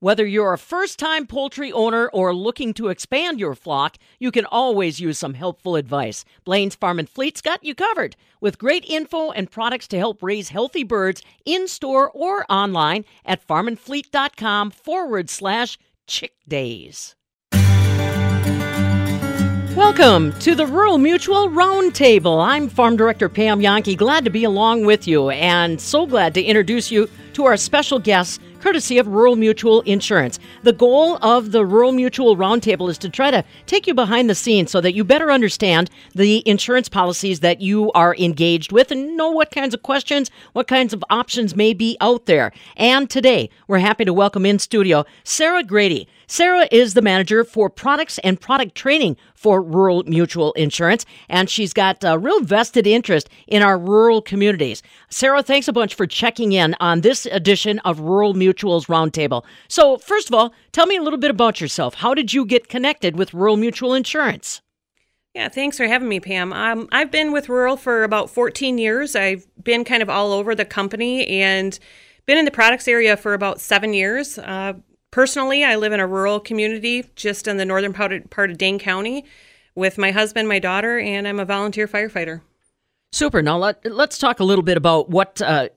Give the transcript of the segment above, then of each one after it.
Whether you're a first time poultry owner or looking to expand your flock, you can always use some helpful advice. Blain's Farm and Fleet's got you covered with great info and products to help raise healthy birds in store or online at farmandfleet.com forward slash chick days. Welcome to the Rural Mutual Roundtable. I'm Farm Director Pam Jahnke, glad to be along with you and so glad to introduce you to our special guests courtesy of Rural Mutual Insurance. The goal of the Rural Mutual Roundtable is to try to take you behind the scenes so that you better understand the insurance policies that you are engaged with and know what kinds of questions, what kinds of options may be out there. And today, we're happy to welcome in studio Sarah Grady. Sarah is the manager for products and product training for Rural Mutual Insurance, and she's got a real vested interest in our rural communities. Sarah, thanks a bunch for checking in on this edition of Rural Mutual's Roundtable. So, first of all, tell me a little bit about yourself. How did you get connected with Rural Mutual Insurance? Yeah, thanks for having me, Pam. Um, I've been with Rural for about 14 years. I've been kind of all over the company and been in the products area for about seven years. Uh, Personally, I live in a rural community just in the northern part of, part of Dane County with my husband, my daughter, and I'm a volunteer firefighter. Super. Now let, let's talk a little bit about what uh,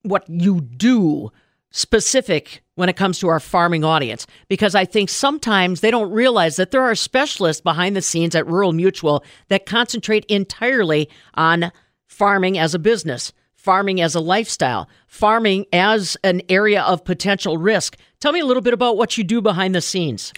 what you do specific when it comes to our farming audience because I think sometimes they don't realize that there are specialists behind the scenes at Rural Mutual that concentrate entirely on farming as a business farming as a lifestyle, farming as an area of potential risk. Tell me a little bit about what you do behind the scenes.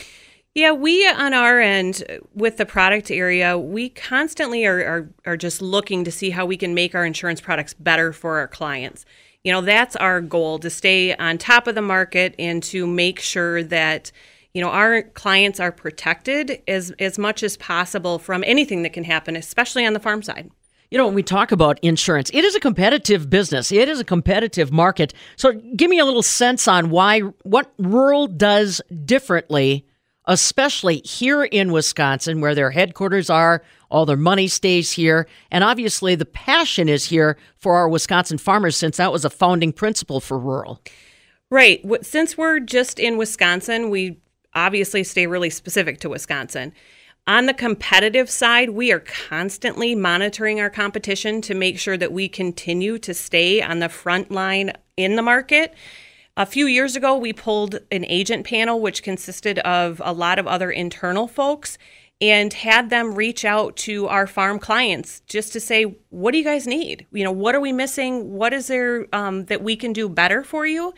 Yeah, we on our end with the product area, we constantly are, are, are just looking to see how we can make our insurance products better for our clients. You know, that's our goal to stay on top of the market and to make sure that you know our clients are protected as as much as possible from anything that can happen, especially on the farm side. You know, when we talk about insurance, it is a competitive business. It is a competitive market. So give me a little sense on why what rural does differently, especially here in Wisconsin, where their headquarters are, all their money stays here, and obviously the passion is here for our Wisconsin farmers since that was a founding principle for rural. Right. Since we're just in Wisconsin, we obviously stay really specific to Wisconsin. On the competitive side, we are constantly monitoring our competition to make sure that we continue to stay on the front line in the market. A few years ago, we pulled an agent panel, which consisted of a lot of other internal folks, and had them reach out to our farm clients just to say, What do you guys need? You know, what are we missing? What is there um, that we can do better for you?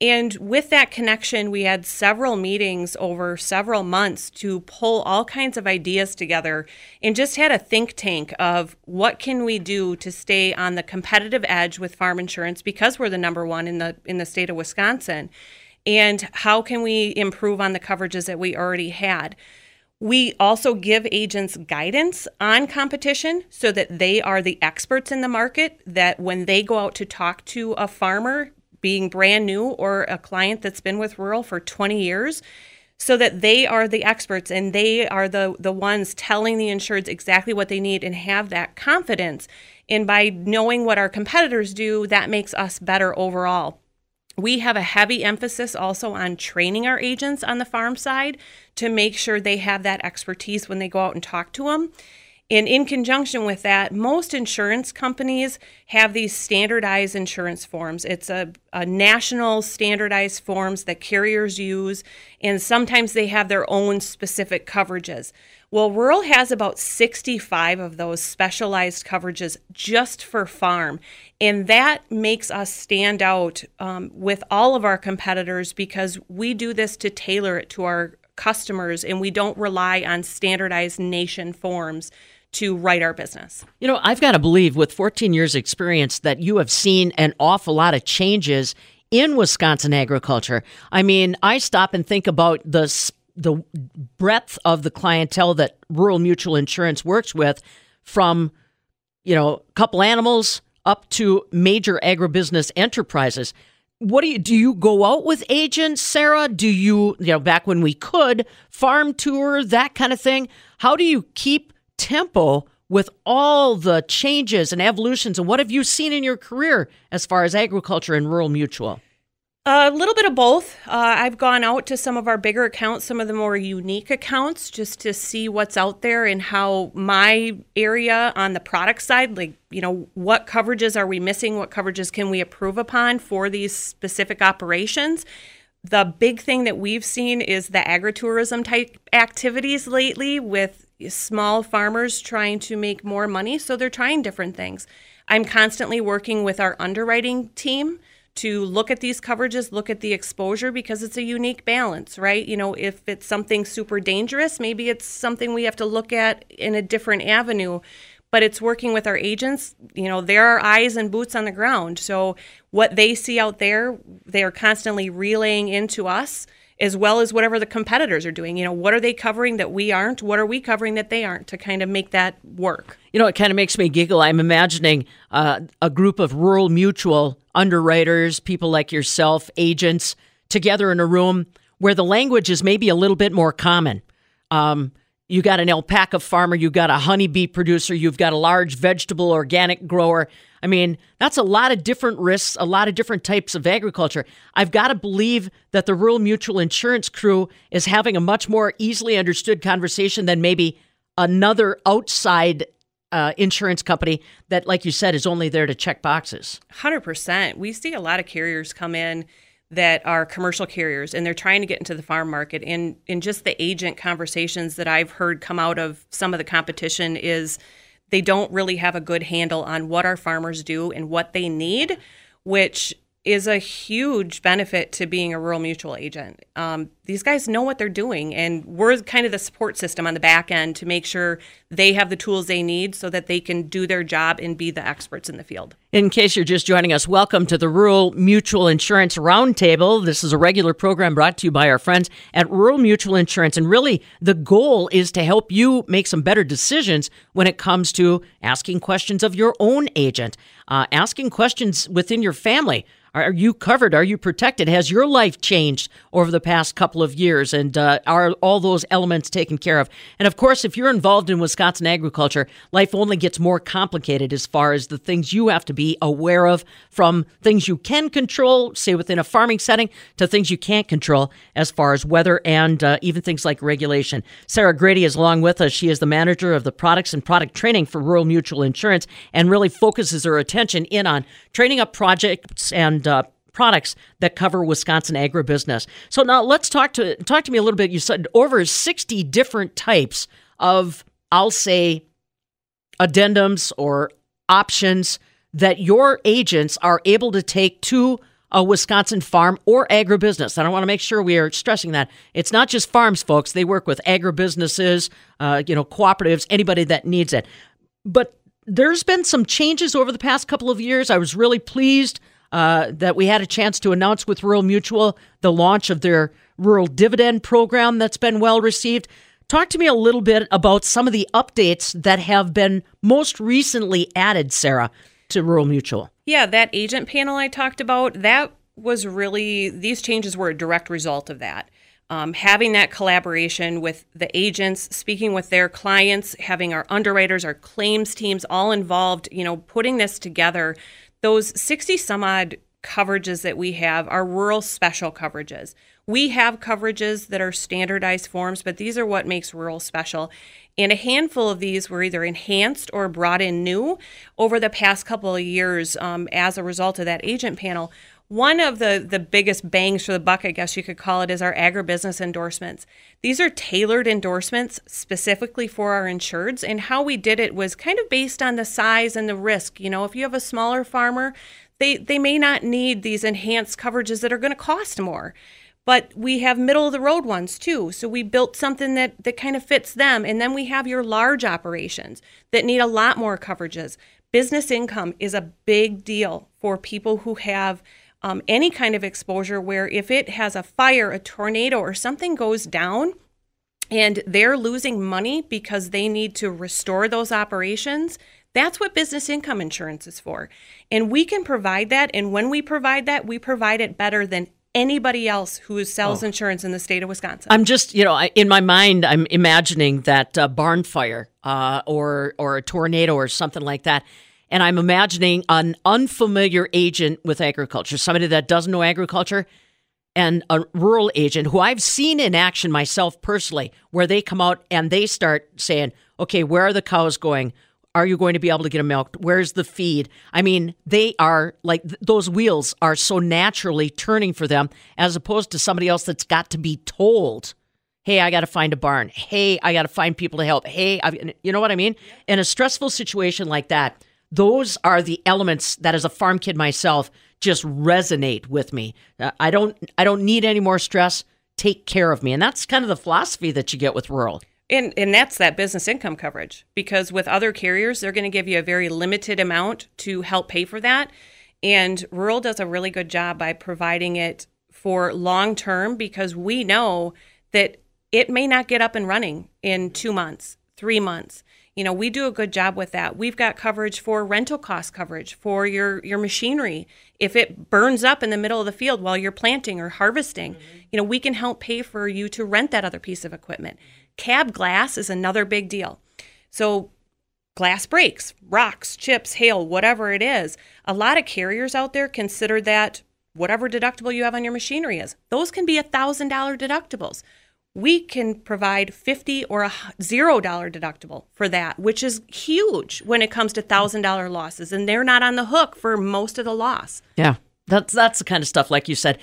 And with that connection, we had several meetings over several months to pull all kinds of ideas together and just had a think tank of what can we do to stay on the competitive edge with farm insurance because we're the number one in the in the state of Wisconsin. And how can we improve on the coverages that we already had? We also give agents guidance on competition so that they are the experts in the market, that when they go out to talk to a farmer, being brand new or a client that's been with rural for 20 years so that they are the experts and they are the the ones telling the insureds exactly what they need and have that confidence. And by knowing what our competitors do that makes us better overall. We have a heavy emphasis also on training our agents on the farm side to make sure they have that expertise when they go out and talk to them and in conjunction with that, most insurance companies have these standardized insurance forms. It's a, a, national standardized forms that carriers use, and sometimes they have their own specific coverages. Well, Rural has about 65 of those specialized coverages just for farm, and that makes us stand out um, with all of our competitors because we do this to tailor it to our customers and we don't rely on standardized nation forms to write our business. You know, I've got to believe with 14 years experience that you have seen an awful lot of changes in Wisconsin agriculture. I mean, I stop and think about the the breadth of the clientele that Rural Mutual Insurance works with from you know, a couple animals up to major agribusiness enterprises. What do you do you go out with agents, Sarah? Do you, you know, back when we could, farm tour, that kind of thing? How do you keep tempo with all the changes and evolutions and what have you seen in your career as far as agriculture and rural mutual A little bit of both. Uh, I've gone out to some of our bigger accounts, some of the more unique accounts, just to see what's out there and how my area on the product side, like, you know, what coverages are we missing? What coverages can we approve upon for these specific operations? The big thing that we've seen is the agritourism type activities lately with small farmers trying to make more money. So they're trying different things. I'm constantly working with our underwriting team to look at these coverages, look at the exposure because it's a unique balance, right? You know, if it's something super dangerous, maybe it's something we have to look at in a different avenue. But it's working with our agents. You know, they're our eyes and boots on the ground. So what they see out there, they are constantly relaying into us as well as whatever the competitors are doing. You know, what are they covering that we aren't? What are we covering that they aren't to kind of make that work? You know, it kind of makes me giggle. I'm imagining uh, a group of rural mutual underwriters, people like yourself, agents, together in a room where the language is maybe a little bit more common. Um, you got an alpaca farmer, you got a honeybee producer, you've got a large vegetable organic grower. I mean, that's a lot of different risks, a lot of different types of agriculture. I've got to believe that the Rural Mutual Insurance crew is having a much more easily understood conversation than maybe another outside uh, insurance company that, like you said, is only there to check boxes. 100%. We see a lot of carriers come in that are commercial carriers and they're trying to get into the farm market and in just the agent conversations that I've heard come out of some of the competition is they don't really have a good handle on what our farmers do and what they need which is a huge benefit to being a rural mutual agent. Um, these guys know what they're doing, and we're kind of the support system on the back end to make sure they have the tools they need so that they can do their job and be the experts in the field. In case you're just joining us, welcome to the Rural Mutual Insurance Roundtable. This is a regular program brought to you by our friends at Rural Mutual Insurance. And really, the goal is to help you make some better decisions when it comes to asking questions of your own agent, uh, asking questions within your family. Are you covered? Are you protected? Has your life changed over the past couple of years? And uh, are all those elements taken care of? And of course, if you're involved in Wisconsin agriculture, life only gets more complicated as far as the things you have to be aware of from things you can control, say within a farming setting, to things you can't control as far as weather and uh, even things like regulation. Sarah Grady is along with us. She is the manager of the products and product training for Rural Mutual Insurance and really focuses her attention in on training up projects and and uh, products that cover Wisconsin agribusiness. So now let's talk to talk to me a little bit. You said over 60 different types of I'll say addendums or options that your agents are able to take to a Wisconsin farm or agribusiness. And I want to make sure we are stressing that it's not just farms, folks. They work with agribusinesses, uh, you know, cooperatives, anybody that needs it. But there's been some changes over the past couple of years. I was really pleased uh, that we had a chance to announce with Rural Mutual the launch of their rural dividend program that's been well received. Talk to me a little bit about some of the updates that have been most recently added, Sarah, to Rural Mutual. Yeah, that agent panel I talked about, that was really, these changes were a direct result of that. Um, having that collaboration with the agents, speaking with their clients, having our underwriters, our claims teams all involved, you know, putting this together those 60 some odd coverages that we have are rural special coverages. We have coverages that are standardized forms, but these are what makes rural special. And a handful of these were either enhanced or brought in new over the past couple of years um, as a result of that agent panel. One of the, the biggest bangs for the buck, I guess you could call it, is our agribusiness endorsements. These are tailored endorsements specifically for our insureds, and how we did it was kind of based on the size and the risk. You know, if you have a smaller farmer, they, they may not need these enhanced coverages that are going to cost more. But we have middle of the road ones too. So we built something that, that kind of fits them. And then we have your large operations that need a lot more coverages. Business income is a big deal for people who have um, any kind of exposure where if it has a fire, a tornado, or something goes down, and they're losing money because they need to restore those operations, that's what business income insurance is for. And we can provide that. And when we provide that, we provide it better than anybody else who sells oh. insurance in the state of Wisconsin. I'm just, you know, in my mind, I'm imagining that uh, barn fire uh, or or a tornado or something like that and I'm imagining an unfamiliar agent with agriculture, somebody that doesn't know agriculture, and a rural agent who I've seen in action myself personally, where they come out and they start saying, okay, where are the cows going? Are you going to be able to get them milked? Where's the feed? I mean, they are like th- those wheels are so naturally turning for them as opposed to somebody else that's got to be told, hey, I got to find a barn. Hey, I got to find people to help. Hey, I've, you know what I mean? In a stressful situation like that, those are the elements that as a farm kid myself just resonate with me. Uh, I don't I don't need any more stress. Take care of me. And that's kind of the philosophy that you get with rural. And, and that's that business income coverage because with other carriers, they're going to give you a very limited amount to help pay for that. And rural does a really good job by providing it for long term because we know that it may not get up and running in two months, three months. You know, we do a good job with that. We've got coverage for rental cost coverage for your your machinery. If it burns up in the middle of the field while you're planting or harvesting, mm-hmm. you know, we can help pay for you to rent that other piece of equipment. Cab glass is another big deal. So glass breaks, rocks, chips, hail, whatever it is. A lot of carriers out there consider that whatever deductible you have on your machinery is. Those can be a $1,000 deductibles we can provide 50 or a zero dollar deductible for that, which is huge when it comes to thousand dollar losses, and they're not on the hook for most of the loss. Yeah, that's that's the kind of stuff, like you said,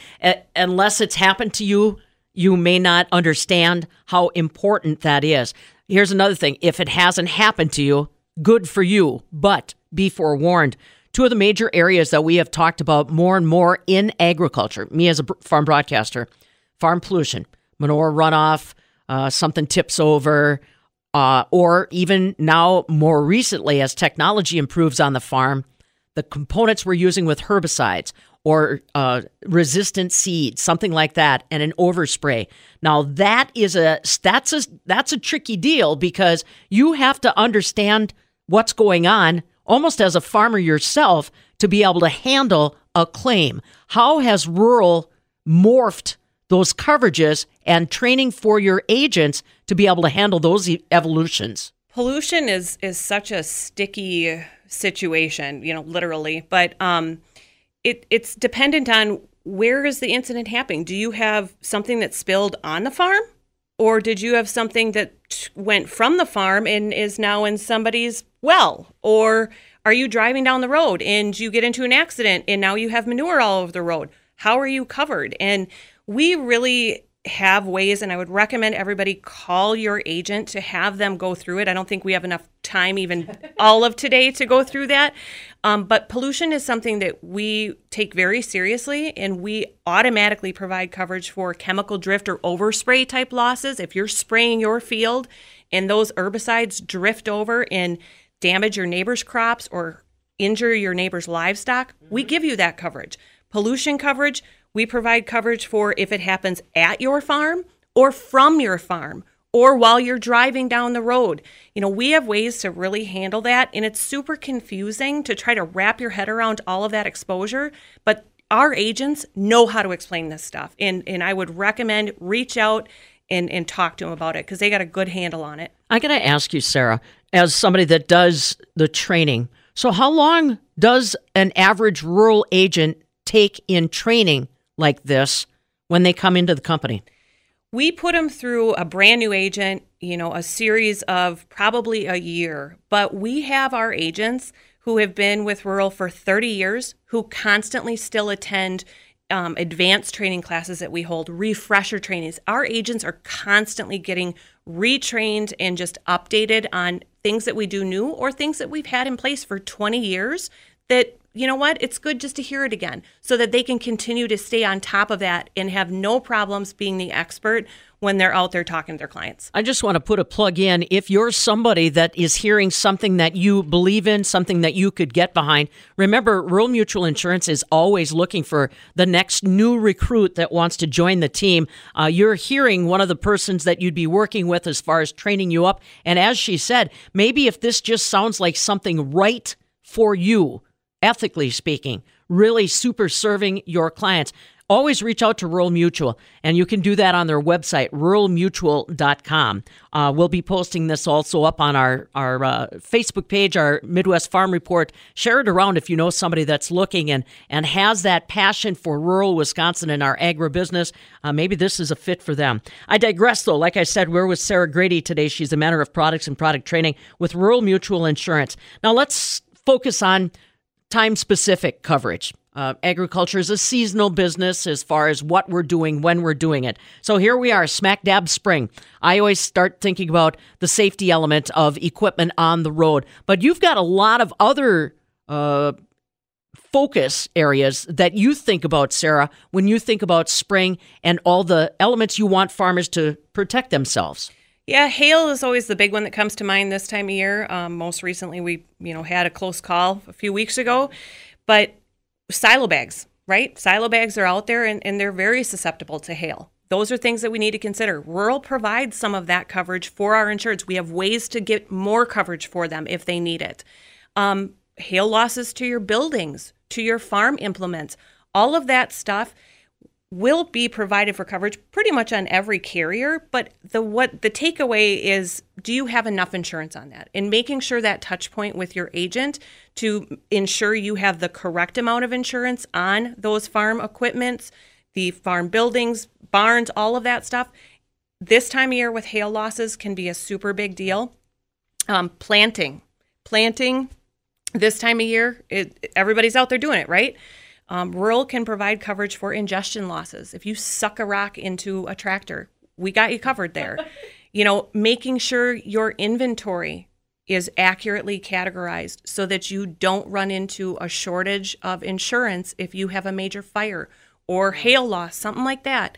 unless it's happened to you, you may not understand how important that is. Here's another thing: if it hasn't happened to you, good for you, but be forewarned. Two of the major areas that we have talked about more and more in agriculture, me as a farm broadcaster, farm pollution manure runoff, uh, something tips over, uh, or even now more recently, as technology improves on the farm, the components we're using with herbicides or uh, resistant seeds, something like that, and an overspray. Now that is a that's a that's a tricky deal because you have to understand what's going on almost as a farmer yourself to be able to handle a claim. How has rural morphed those coverages and training for your agents to be able to handle those evolutions. Pollution is is such a sticky situation, you know, literally, but um, it it's dependent on where is the incident happening. Do you have something that spilled on the farm, or did you have something that went from the farm and is now in somebody's well, or are you driving down the road and you get into an accident and now you have manure all over the road? How are you covered? And we really have ways and I would recommend everybody call your agent to have them go through it. I don't think we have enough time even all of today to go through that. Um, but pollution is something that we take very seriously and we automatically provide coverage for chemical drift or overspray type losses. If you're spraying your field and those herbicides drift over and damage your neighbor's crops or injure your neighbor's livestock, mm-hmm. we give you that coverage. Pollution coverage, we provide coverage for if it happens at your farm or from your farm or while you're driving down the road. You know, we have ways to really handle that, and it's super confusing to try to wrap your head around all of that exposure, but our agents know how to explain this stuff. And and I would recommend reach out and, and talk to them about it because they got a good handle on it. I got to ask you, Sarah, as somebody that does the training, so how long does an average rural agent take in training like this when they come into the company? We put them through a brand new agent, you know, a series of probably a year, but we have our agents who have been with Rural for 30 years who constantly still attend um, advanced training classes that we hold, refresher trainings. Our agents are constantly getting retrained and just updated on things that we do new or things that we've had in place for 20 years that you know what? It's good just to hear it again so that they can continue to stay on top of that and have no problems being the expert when they're out there talking to their clients. I just want to put a plug in. If you're somebody that is hearing something that you believe in, something that you could get behind, remember Rural Mutual Insurance is always looking for the next new recruit that wants to join the team. Uh, you're hearing one of the persons that you'd be working with as far as training you up. And as she said, maybe if this just sounds like something right for you, ethically speaking, really super serving your clients. always reach out to Rural Mutual, and you can do that on their website, ruralmutual.com. Uh, we'll be posting this also up on our, our uh, Facebook page, our Midwest Farm Report. Share it around if you know somebody that's looking and, and has that passion for rural Wisconsin and our agribusiness. Uh, maybe this is a fit for them. I digress, though. Like I said, we're with Sarah Grady today. She's a manager of products and product training with Rural Mutual Insurance. Now, let's focus on time specific coverage. Uh, agriculture is a seasonal business as far as what we're doing when we're doing it. So here we are, smack dab spring. I always start thinking about the safety element of equipment on the road, but you've got a lot of other uh, focus areas that you think about, Sarah, when you think about spring and all the elements you want farmers to protect themselves. Yeah, hail is always the big one that comes to mind this time of year. Um, most recently, we you know had a close call a few weeks ago, but silo bags, right? Silo bags are out there and, and they're very susceptible to hail. Those are things that we need to consider. Rural provides some of that coverage for our insureds. We have ways to get more coverage for them if they need it. Um, hail losses to your buildings, to your farm implements, all of that stuff will be provided for coverage pretty much on every carrier but the what the takeaway is do you have enough insurance on that? And making sure that touch point with your agent to ensure you have the correct amount of insurance on those farm equipments the farm buildings barns all of that stuff this time of year with hail losses can be a super big deal. Um, planting planting this time of year it, everybody's out there doing it right um, rural can provide coverage for ingestion losses. If you suck a rock into a tractor, we got you covered there. you know, making sure your inventory is accurately categorized so that you don't run into a shortage of insurance if you have a major fire or hail loss, something like that.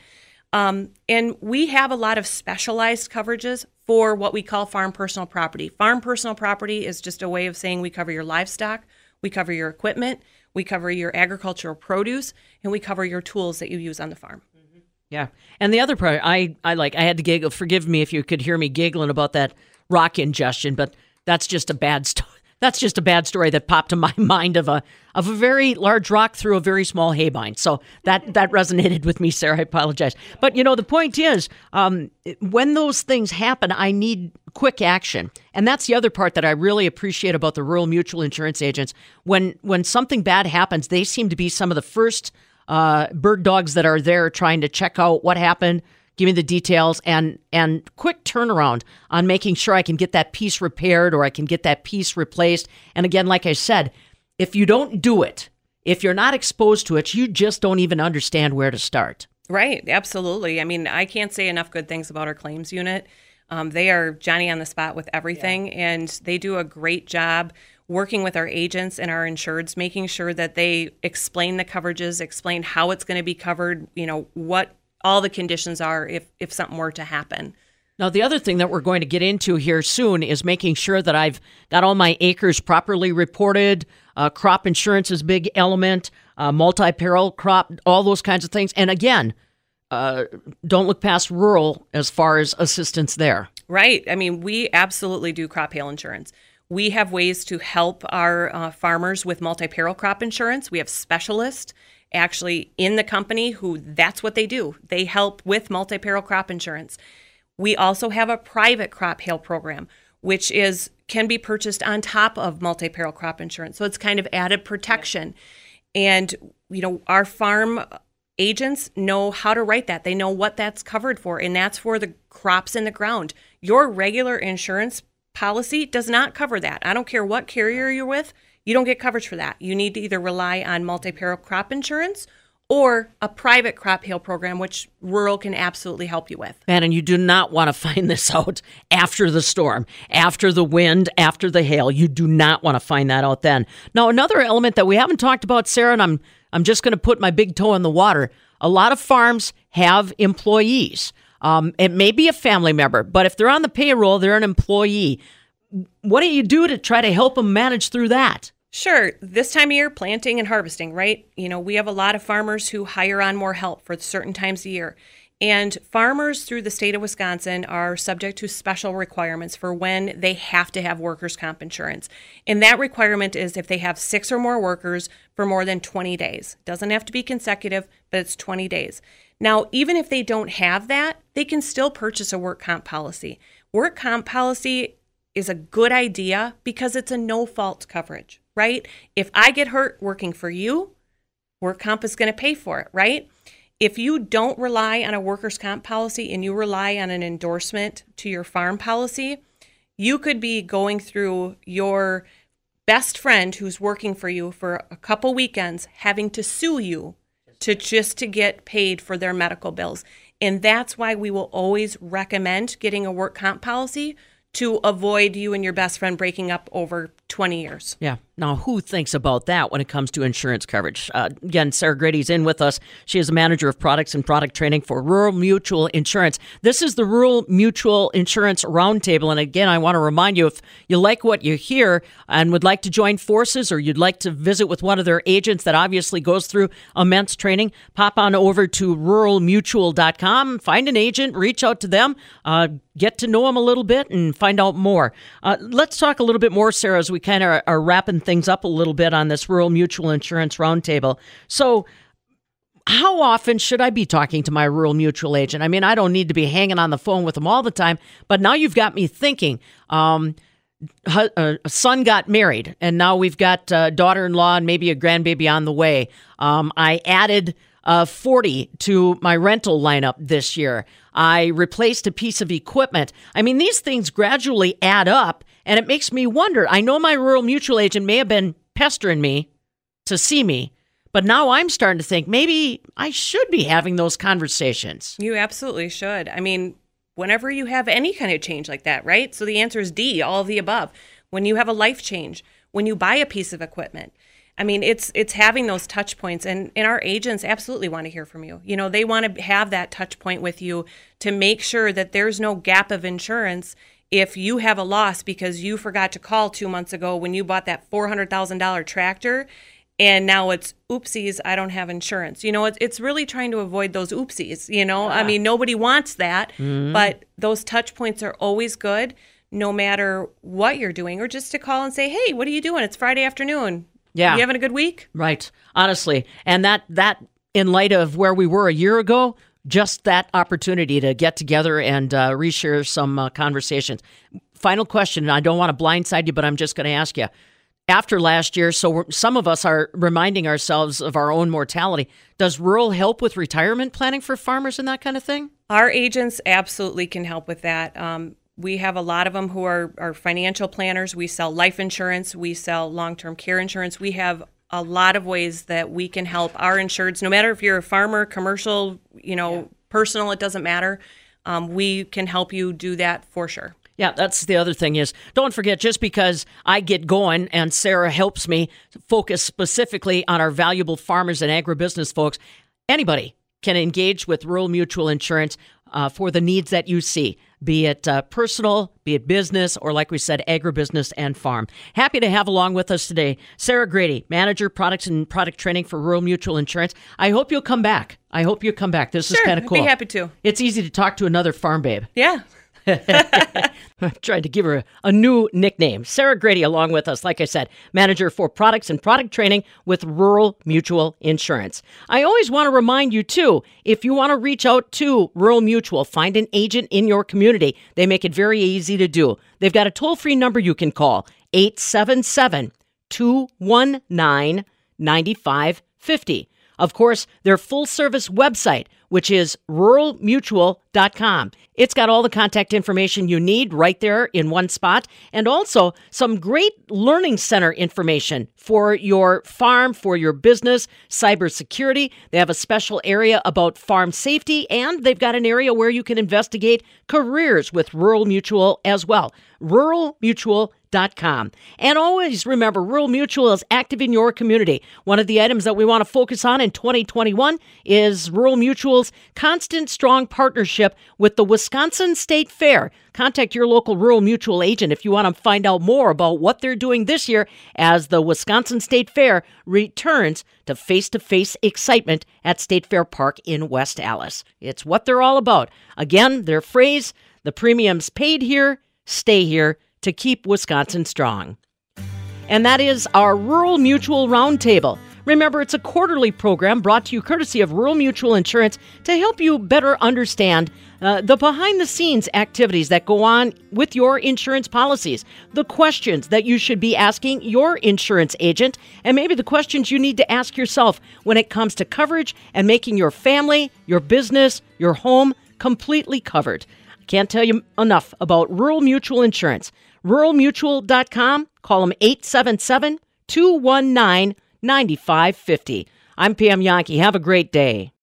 Um, and we have a lot of specialized coverages for what we call farm personal property. Farm personal property is just a way of saying we cover your livestock, we cover your equipment, we cover your agricultural produce, and we cover your tools that you use on the farm. Mm-hmm. Yeah. And the other part, I, I like, I had to giggle. Forgive me if you could hear me giggling about that rock ingestion, but that's just a bad story. That's just a bad story that popped to my mind of a of a very large rock through a very small haybine. So that that resonated with me, Sarah. I apologize, but you know the point is, um, when those things happen, I need quick action, and that's the other part that I really appreciate about the rural mutual insurance agents. When when something bad happens, they seem to be some of the first uh, bird dogs that are there trying to check out what happened give me the details and and quick turnaround on making sure I can get that piece repaired or I can get that piece replaced. And again, like I said, if you don't do it, if you're not exposed to it, you just don't even understand where to start. Right, absolutely. I mean, I can't say enough good things about our claims unit. Um, they are Johnny on the spot with everything, yeah. and they do a great job working with our agents and our insureds, making sure that they explain the coverages, explain how it's going to be covered, you know, what all the conditions are if if something were to happen. Now, the other thing that we're going to get into here soon is making sure that I've got all my acres properly reported. Uh, crop insurance is a big element, uh, multi peril crop, all those kinds of things. And again, uh, don't look past rural as far as assistance there. Right. I mean, we absolutely do crop hail insurance. We have ways to help our uh, farmers with multi peril crop insurance. We have specialists actually in the company who that's what they do. They help with multi peril crop insurance. We also have a private crop hail program, which is can be purchased on top of multi peril crop insurance. So it's kind of added protection. And you know, our farm agents know how to write that. They know what that's covered for, and that's for the crops in the ground. Your regular insurance policy does not cover that. I don't care what carrier you're with you don't get coverage for that. You need to either rely on multi peril crop insurance or a private crop hail program, which rural can absolutely help you with. Man, and you do not want to find this out after the storm, after the wind, after the hail. You do not want to find that out then. Now, another element that we haven't talked about, Sarah, and I'm I'm just going to put my big toe in the water. A lot of farms have employees. Um, it may be a family member, but if they're on the payroll, they're an employee. What do you do to try to help them manage through that? Sure. This time of year, planting and harvesting, right? You know, we have a lot of farmers who hire on more help for certain times of year. And farmers through the state of Wisconsin are subject to special requirements for when they have to have workers' comp insurance. And that requirement is if they have six or more workers for more than 20 days. Doesn't have to be consecutive, but it's 20 days. Now, even if they don't have that, they can still purchase a work comp policy. Work comp policy is a good idea because it's a no fault coverage, right? If I get hurt working for you, work comp is going to pay for it, right? If you don't rely on a workers' comp policy and you rely on an endorsement to your farm policy, you could be going through your best friend who's working for you for a couple weekends having to sue you to just to get paid for their medical bills. And that's why we will always recommend getting a work comp policy to avoid you and your best friend breaking up over 20 years. Yeah. Now, who thinks about that when it comes to insurance coverage? Uh, again, Sarah Grady's in with us. She is a manager of products and product training for Rural Mutual Insurance. This is the Rural Mutual Insurance Roundtable. And again, I want to remind you if you like what you hear and would like to join forces or you'd like to visit with one of their agents that obviously goes through immense training, pop on over to ruralmutual.com, find an agent, reach out to them, uh, get to know them a little bit, and find out more. Uh, let's talk a little bit more, Sarah, as we kind of are, wrapping things up a little bit on this Rural Mutual Insurance Roundtable. So, how often should I be talking to my rural mutual agent? I mean, I don't need to be hanging on the phone with them all the time, but now you've got me thinking. Um, a son got married, and now we've got a daughter-in-law and maybe a grandbaby on the way. Um, I added uh, 40 to my rental lineup this year. I replaced a piece of equipment. I mean, these things gradually add up, and it makes me wonder. I know my rural mutual agent may have been pestering me to see me, but now I'm starting to think maybe I should be having those conversations. You absolutely should. I mean, whenever you have any kind of change like that, right? So the answer is D, all of the above. When you have a life change, when you buy a piece of equipment, I mean, it's it's having those touch points, and and our agents absolutely want to hear from you. You know, they want to have that touch point with you to make sure that there's no gap of insurance if you have a loss because you forgot to call two months ago when you bought that four hundred thousand dollar tractor, and now it's oopsies, I don't have insurance. You know, it's it's really trying to avoid those oopsies. You know, yeah. I mean, nobody wants that, mm-hmm. but those touch points are always good no matter what you're doing, or just to call and say, hey, what are you doing? It's Friday afternoon yeah. You having a good week? Right. Honestly. And that that in light of where we were a year ago, just that opportunity to get together and uh, reshare some uh, conversations. Final question, and I don't want to blindside you, but I'm just going to ask you. After last year, so some of us are reminding ourselves of our own mortality. Does rural help with retirement planning for farmers and that kind of thing? Our agents absolutely can help with that. Um, we have a lot of them who are, are financial planners. We sell life insurance, we sell long term care insurance. We have a lot of ways that we can help our insureds, no matter if you're a farmer, commercial, you know, yeah. personal, it doesn't matter. Um, we can help you do that for sure. Yeah, that's the other thing is don't forget just because I get going and Sarah helps me focus specifically on our valuable farmers and agribusiness folks, anybody can engage with Rural Mutual Insurance uh, for the needs that you see, be it uh, personal, be it business, or like we said, agribusiness and farm. Happy to have along with us today Sarah Grady, Manager, Products and Product Training for Rural Mutual Insurance. I hope you'll come back. I hope you come back. This sure, is kind of cool. I'd be happy to. It's easy to talk to another farm babe. Yeah. Tried to give her a, a, new nickname. Sarah Grady, along with us, like I said, manager for products and product training with Rural Mutual Insurance. I always want to remind you, too, if you want to reach out to Rural Mutual, find an agent in your community. They make it very easy to do. They've got a toll free number you can call 877 219 9550. Of course, their full service website, which is ruralmutual.com. It's got all the contact information you need right there in one spot, and also some great learning center information for your farm, for your business, cybersecurity. They have a special area about farm safety, and they've got an area where you can investigate careers with Rural Mutual as well. Rural Mutual ruralmutual.com. And always remember, Rural Mutual is active in your community. One of the items that we want to focus on in 2021 is Rural Mutual's constant, strong partnership with the Wisconsin State Fair. Contact your local Rural Mutual agent if you want to find out more about what they're doing this year as the Wisconsin State Fair returns to face to face excitement at State Fair Park in West Allis. It's what they're all about. Again, their phrase the premiums paid here, stay here to keep Wisconsin strong. And that is our Rural Mutual Roundtable. Remember, it's a quarterly program brought to you courtesy of Rural Mutual Insurance to help you better understand uh, the behind the scenes activities that go on with your insurance policies, the questions that you should be asking your insurance agent, and maybe the questions you need to ask yourself when it comes to coverage and making your family, your business, your home completely covered. I can't tell you enough about Rural Mutual Insurance. RuralMutual.com. Call them 877 219 9550. I'm Pam Jahnke. Have a great day.